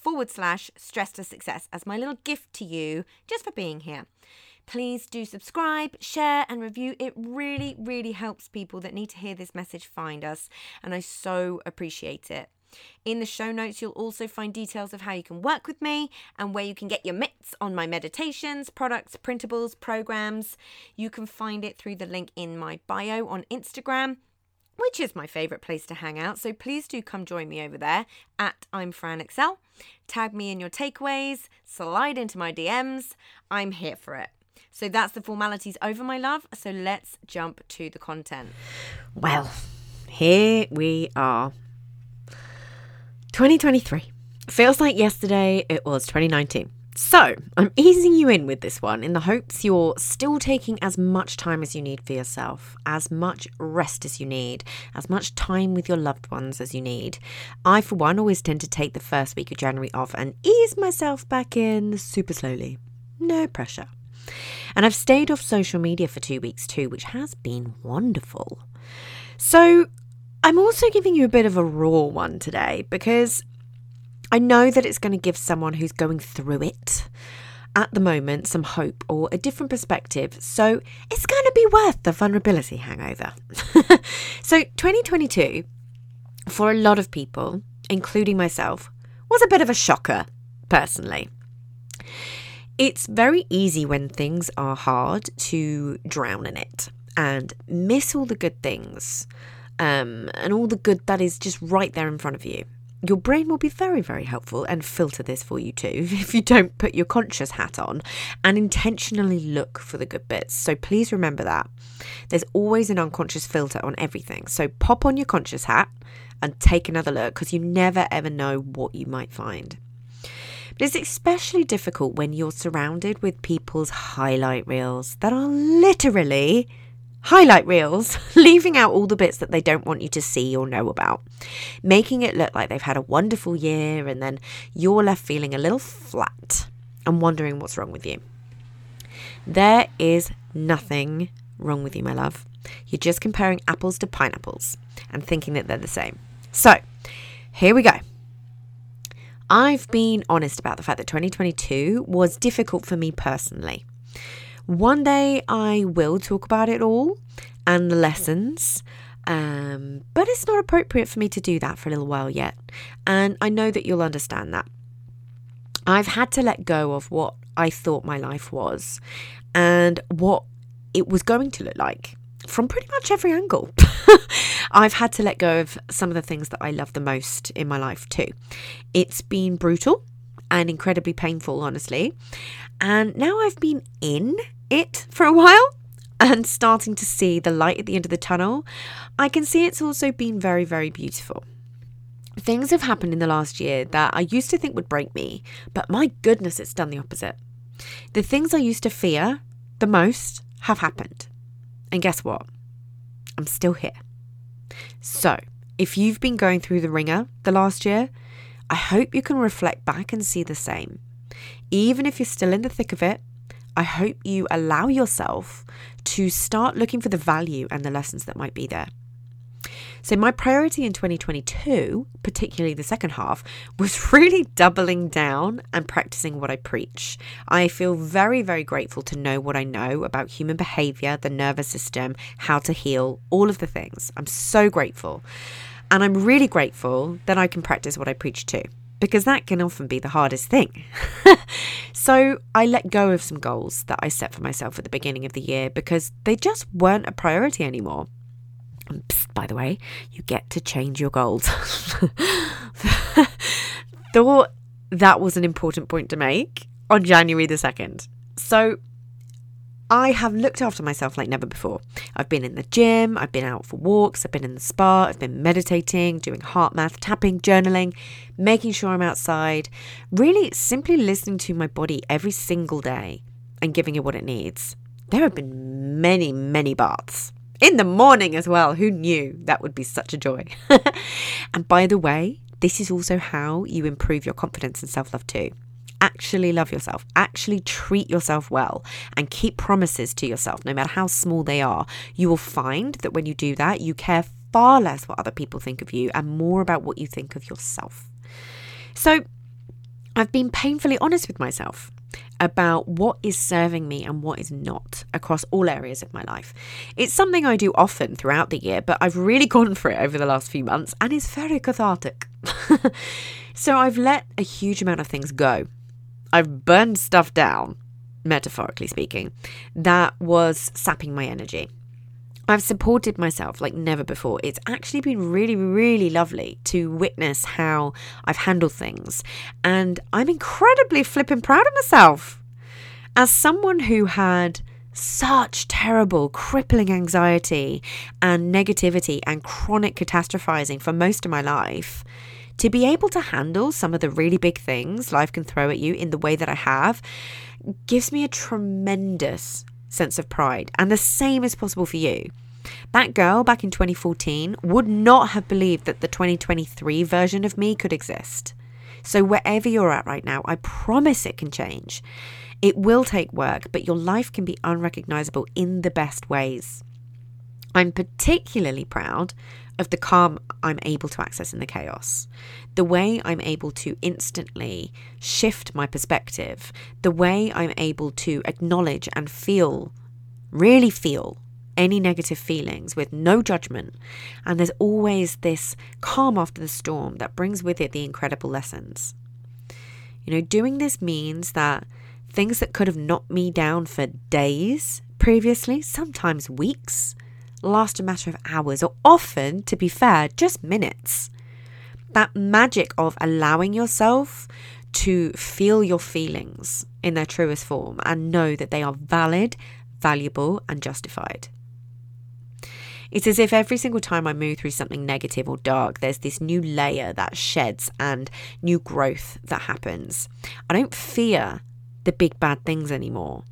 forward slash stress to success as my little gift to you just for being here. Please do subscribe, share, and review. It really, really helps people that need to hear this message find us, and I so appreciate it. In the show notes, you'll also find details of how you can work with me and where you can get your mitts on my meditations, products, printables, programs. You can find it through the link in my bio on Instagram which is my favourite place to hang out. So please do come join me over there at I'm Fran Excell. Tag me in your takeaways, slide into my DMs. I'm here for it. So that's the formalities over, my love. So let's jump to the content. Well, here we are. 2023. Feels like yesterday it was 2019. So, I'm easing you in with this one in the hopes you're still taking as much time as you need for yourself, as much rest as you need, as much time with your loved ones as you need. I, for one, always tend to take the first week of January off and ease myself back in super slowly. No pressure. And I've stayed off social media for two weeks too, which has been wonderful. So, I'm also giving you a bit of a raw one today because I know that it's going to give someone who's going through it at the moment some hope or a different perspective. So it's going to be worth the vulnerability hangover. so 2022, for a lot of people, including myself, was a bit of a shocker, personally. It's very easy when things are hard to drown in it and miss all the good things um, and all the good that is just right there in front of you your brain will be very, very helpful and filter this for you too if you don't put your conscious hat on and intentionally look for the good bits. So please remember that. There's always an unconscious filter on everything. So pop on your conscious hat and take another look because you never ever know what you might find. But it's especially difficult when you're surrounded with people's highlight reels that are literally highlight reels, leaving out all the bits that they don't want you to see or know about, making it look like they've had a wonderful year, and then you're left feeling a little flat and wondering what's wrong with you. There is nothing wrong with you, my love. You're just comparing apples to pineapples and thinking that they're the same. So, here we go. I've been honest about the fact that 2022 was difficult for me personally. One day I will talk about it all and the lessons. Um, but it's not appropriate for me to do that for a little while yet. And I know that you'll understand that. I've had to let go of what I thought my life was and what it was going to look like from pretty much every angle. I've had to let go of some of the things that I love the most in my life too. It's been brutal and incredibly painful, honestly. And now I've been in it for a while and starting to see the light at the end of the tunnel, I can see it's also been very, very beautiful. Things have happened in the last year that I used to think would break me, but my goodness, it's done the opposite. The things I used to fear the most have happened. And guess what? I'm still here. So, if you've been going through the wringer the last year, I hope you can reflect back and see the same. Even if you're still in the thick of it, I hope you allow yourself to start looking for the value and the lessons that might be there. So, my priority in 2022, particularly the second half, was really doubling down and practicing what I preach. I feel very, very grateful to know what I know about human behavior, the nervous system, how to heal, all of the things. I'm so grateful. And I'm really grateful that I can practice what I preach too because that can often be the hardest thing. so I let go of some goals that I set for myself at the beginning of the year because they just weren't a priority anymore. And psst, by the way, you get to change your goals. thought that was an important point to make on January the 2nd. So I have looked after myself like never before. I've been in the gym, I've been out for walks, I've been in the spa, I've been meditating, doing HeartMath, tapping, journaling, making sure I'm outside, really simply listening to my body every single day and giving it what it needs. There have been many, many baths. In the morning as well. Who knew that would be such a joy? and by the way, this is also how you improve your confidence and self love too actually love yourself, actually treat yourself well, and keep promises to yourself, no matter how small they are, you will find that when you do that, you care far less what other people think of you and more about what you think of yourself. So, I've been painfully honest with myself about what is serving me and what is not across all areas of my life. It's something I do often throughout the year, but I've really gone for it over the last few months and it's very cathartic. so I've let a huge amount of things go I've burned stuff down, metaphorically speaking, that was sapping my energy. I've supported myself like never before. It's actually been really, really lovely to witness how I've handled things. And I'm incredibly flipping proud of myself. As someone who had such terrible, crippling anxiety and negativity and chronic catastrophizing for most of my life, to be able to handle some of the really big things life can throw at you in the way that I have gives me a tremendous sense of pride. And the same is possible for you. That girl back in 2014 would not have believed that the 2023 version of me could exist. So, wherever you're at right now, I promise it can change. It will take work, but your life can be unrecognizable in the best ways. I'm particularly proud of the calm I'm able to access in the chaos, the way I'm able to instantly shift my perspective, the way I'm able to acknowledge and feel, really feel any negative feelings with no judgment. And there's always this calm after the storm that brings with it the incredible lessons. You know, doing this means that things that could have knocked me down for days previously, sometimes weeks, last a matter of hours, or often, to be fair, just minutes. That magic of allowing yourself to feel your feelings in their truest form and know that they are valid, valuable, and justified. It's as if every single time I move through something negative or dark, there's this new layer that sheds and new growth that happens. I don't fear the big bad things anymore.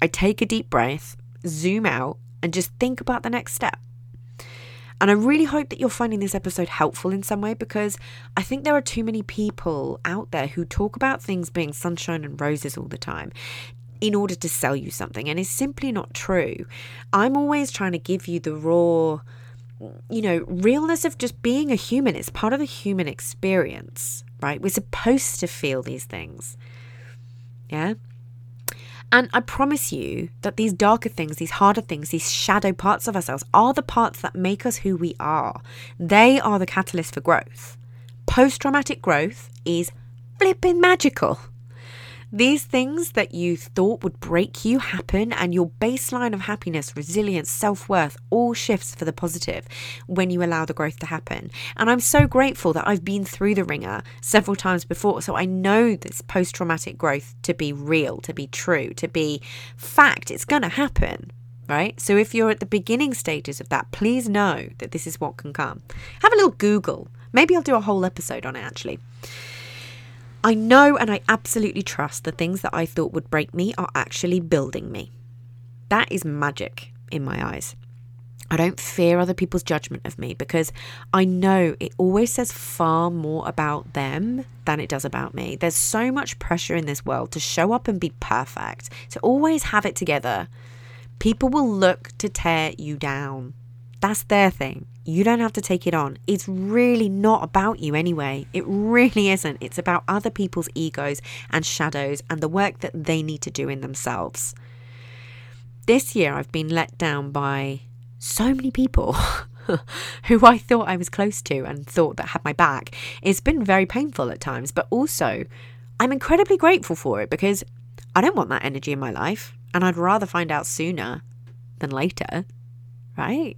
I take a deep breath, zoom out, and just think about the next step. And I really hope that you're finding this episode helpful in some way because I think there are too many people out there who talk about things being sunshine and roses all the time in order to sell you something. And it's simply not true. I'm always trying to give you the raw, you know, realness of just being a human. It's part of the human experience, right? We're supposed to feel these things. Yeah. And I promise you that these darker things, these harder things, these shadow parts of ourselves are the parts that make us who we are. They are the catalyst for growth. Post traumatic growth is flipping magical. These things that you thought would break you happen, and your baseline of happiness, resilience, self worth all shifts for the positive when you allow the growth to happen. And I'm so grateful that I've been through the wringer several times before. So I know this post traumatic growth to be real, to be true, to be fact. It's going to happen right? So if you're at the beginning stages of that, please know that this is what can come. Have a little Google. Maybe I'll do a whole episode on it actually. I know and I absolutely trust the things that I thought would break me are actually building me. That is magic in my eyes. I don't fear other people's judgment of me because I know it always says far more about them than it does about me. There's so much pressure in this world to show up and be perfect, to always have it together. People will look to tear you down. That's their thing. You don't have to take it on. It's really not about you anyway. It really isn't. It's about other people's egos and shadows and the work that they need to do in themselves. This year, I've been let down by so many people who I thought I was close to and thought that had my back. It's been very painful at times, but also I'm incredibly grateful for it because I don't want that energy in my life and I'd rather find out sooner than later, right?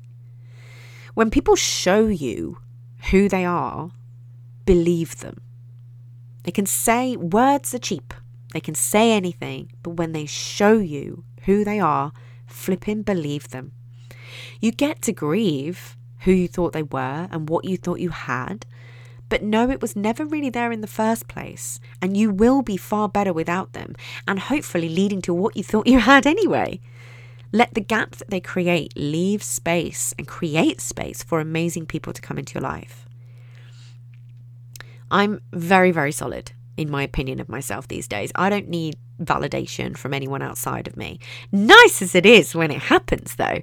When people show you who they are, believe them. They can say words are cheap. They can say anything, but when they show you who they are, flipping believe them. You get to grieve who you thought they were and what you thought you had, but know it was never really there in the first place, and you will be far better without them, and hopefully leading to what you thought you had anyway. Let the gap that they create leave space and create space for amazing people to come into your life. I'm very, very solid in my opinion of myself these days. I don't need validation from anyone outside of me. Nice as it is when it happens, though.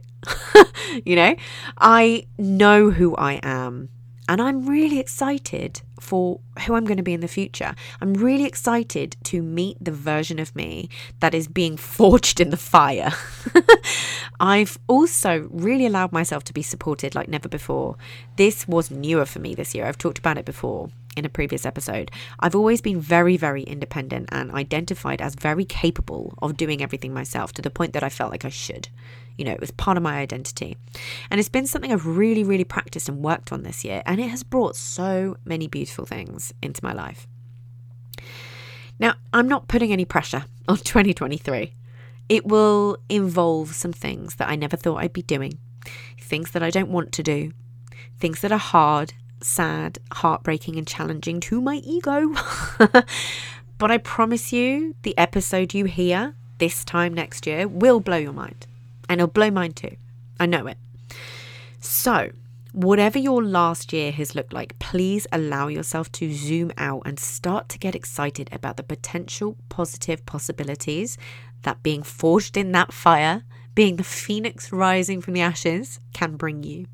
you know, I know who I am. And I'm really excited for who I'm going to be in the future. I'm really excited to meet the version of me that is being forged in the fire. I've also really allowed myself to be supported like never before. This was newer for me this year. I've talked about it before in a previous episode. I've always been very, very independent and identified as very capable of doing everything myself to the point that I felt like I should. You know, it was part of my identity. And it's been something I've really, really practiced and worked on this year. And it has brought so many beautiful things into my life. Now, I'm not putting any pressure on 2023. It will involve some things that I never thought I'd be doing, things that I don't want to do, things that are hard, sad, heartbreaking, and challenging to my ego. but I promise you, the episode you hear this time next year will blow your mind and it'll blow mine too. I know it. So, whatever your last year has looked like, please allow yourself to zoom out and start to get excited about the potential positive possibilities that being forged in that fire, being the phoenix rising from the ashes, can bring you.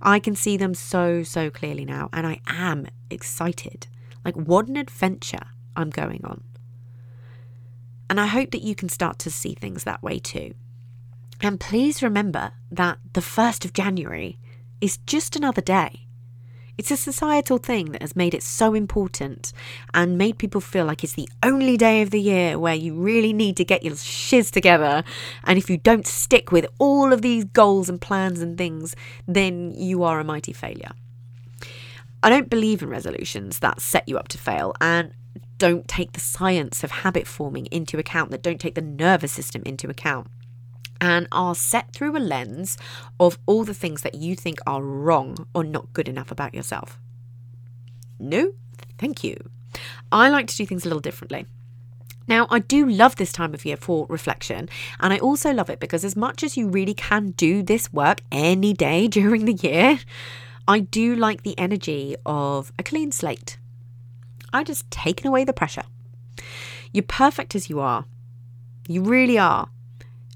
I can see them so, so clearly now, and I am excited. Like, what an adventure I'm going on. And I hope that you can start to see things that way too. And please remember that the 1st of January is just another day. It's a societal thing that has made it so important and made people feel like it's the only day of the year where you really need to get your shiz together. And if you don't stick with all of these goals and plans and things, then you are a mighty failure. I don't believe in resolutions that set you up to fail and don't take the science of habit forming into account, that don't take the nervous system into account and are set through a lens of all the things that you think are wrong or not good enough about yourself. No, thank you. I like to do things a little differently. Now, I do love this time of year for reflection, and I also love it because, as much as you really can do this work any day during the year, I do like the energy of a clean slate. I just taken away the pressure. You're perfect as you are. You really are.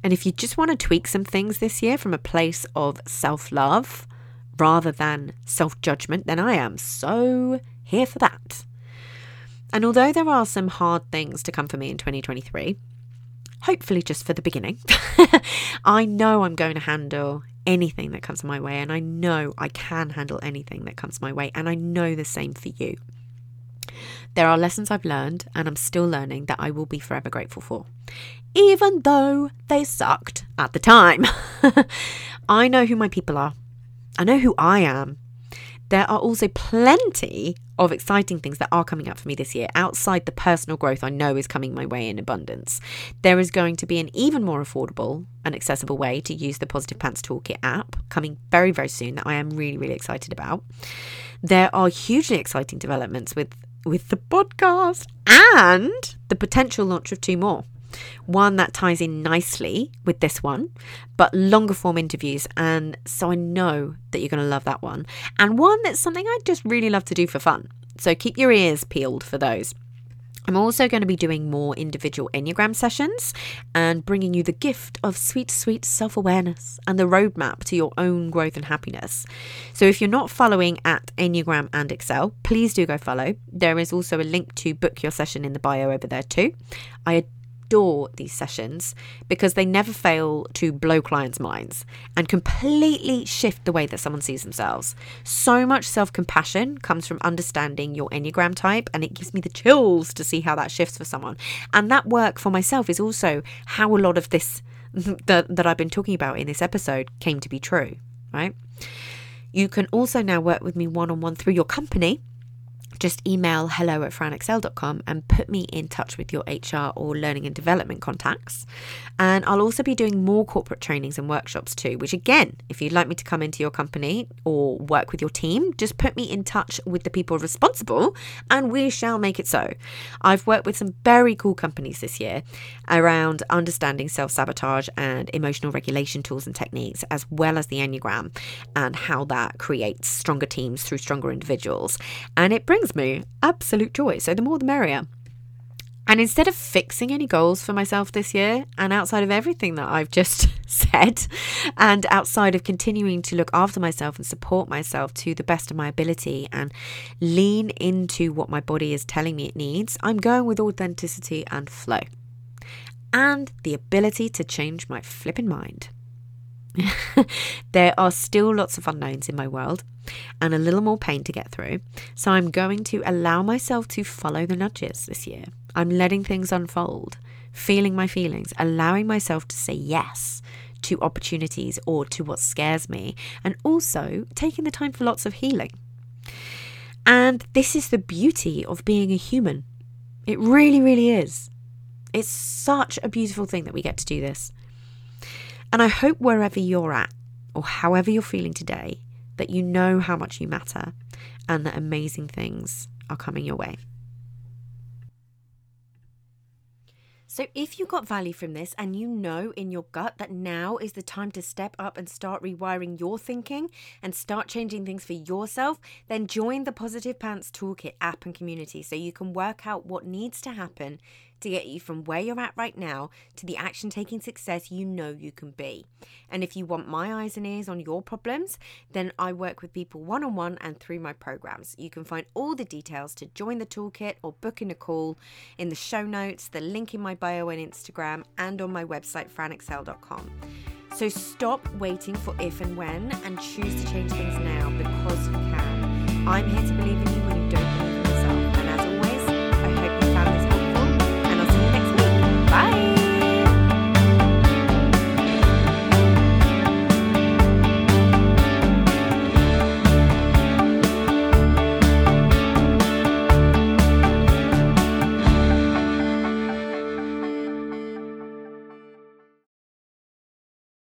And if you just want to tweak some things this year from a place of self love rather than self judgment, then I am so here for that. And although there are some hard things to come for me in 2023, hopefully just for the beginning, I know I'm going to handle anything that comes my way. And I know I can handle anything that comes my way. And I know the same for you. There are lessons I've learned and I'm still learning that I will be forever grateful for even though they sucked at the time. I know who my people are, I know who I am. There are also plenty of exciting things that are coming up for me this year outside the personal growth I know is coming my way in abundance. There is going to be an even more affordable and accessible way to use the Positive Pants Toolkit app coming very, very soon that I am really, really excited about. There are hugely exciting developments with with the podcast and the potential launch of two more one that ties in nicely with this one, but longer form interviews. And so I know that you're going to love that one. And one that's something I just really love to do for fun. So keep your ears peeled for those. I'm also going to be doing more individual Enneagram sessions and bringing you the gift of sweet, sweet self awareness and the roadmap to your own growth and happiness. So, if you're not following at Enneagram and Excell, please do go follow. There is also a link to book your session in the bio over there too. I adore these sessions because they never fail to blow clients' minds and completely shift the way that someone sees themselves. So much self compassion comes from understanding your Enneagram type, and it gives me the chills to see how that shifts for someone. And that work for myself is also how a lot of this that, that I've been talking about in this episode came to be true, right? You can also now work with me one on one through your company just email hello at franexcell.com and put me in touch with your HR or learning and development contacts. And I'll also be doing more corporate trainings and workshops too, which again, if you'd like me to come into your company or work with your team, just put me in touch with the people responsible and we shall make it so. I've worked with some very cool companies this year around understanding self sabotage and emotional regulation tools and techniques, as well as the Enneagram and how that creates stronger teams through stronger individuals. And it brings me absolute joy. So the more the merrier. And instead of fixing any goals for myself this year, and outside of everything that I've just said, and outside of continuing to look after myself and support myself to the best of my ability and lean into what my body is telling me it needs, I'm going with authenticity and flow. And the ability to change my flipping mind. there are still lots of unknowns in my world and a little more pain to get through. So I'm going to allow myself to follow the nudges this year. I'm letting things unfold, feeling my feelings, allowing myself to say yes to opportunities or to what scares me, and also taking the time for lots of healing. And this is the beauty of being a human. It really, really is. It's such a beautiful thing that we get to do this. And I hope wherever you're at, or however you're feeling today, that you know how much you matter and that amazing things are coming your way. So, if you got value from this and you know in your gut that now is the time to step up and start rewiring your thinking and start changing things for yourself, then join the Positive Pants Toolkit app and community so you can work out what needs to happen to get you from where you're at right now to the action taking success you know you can be. And if you want my eyes and ears on your problems, then I work with people one on one and through my programs. You can find all the details to join the toolkit or book in a call in the show notes, the link in my bio on Instagram, and on my website, franexcell.com. So stop waiting for if and when and choose to change things now because you can. I'm here to believe in you Bye.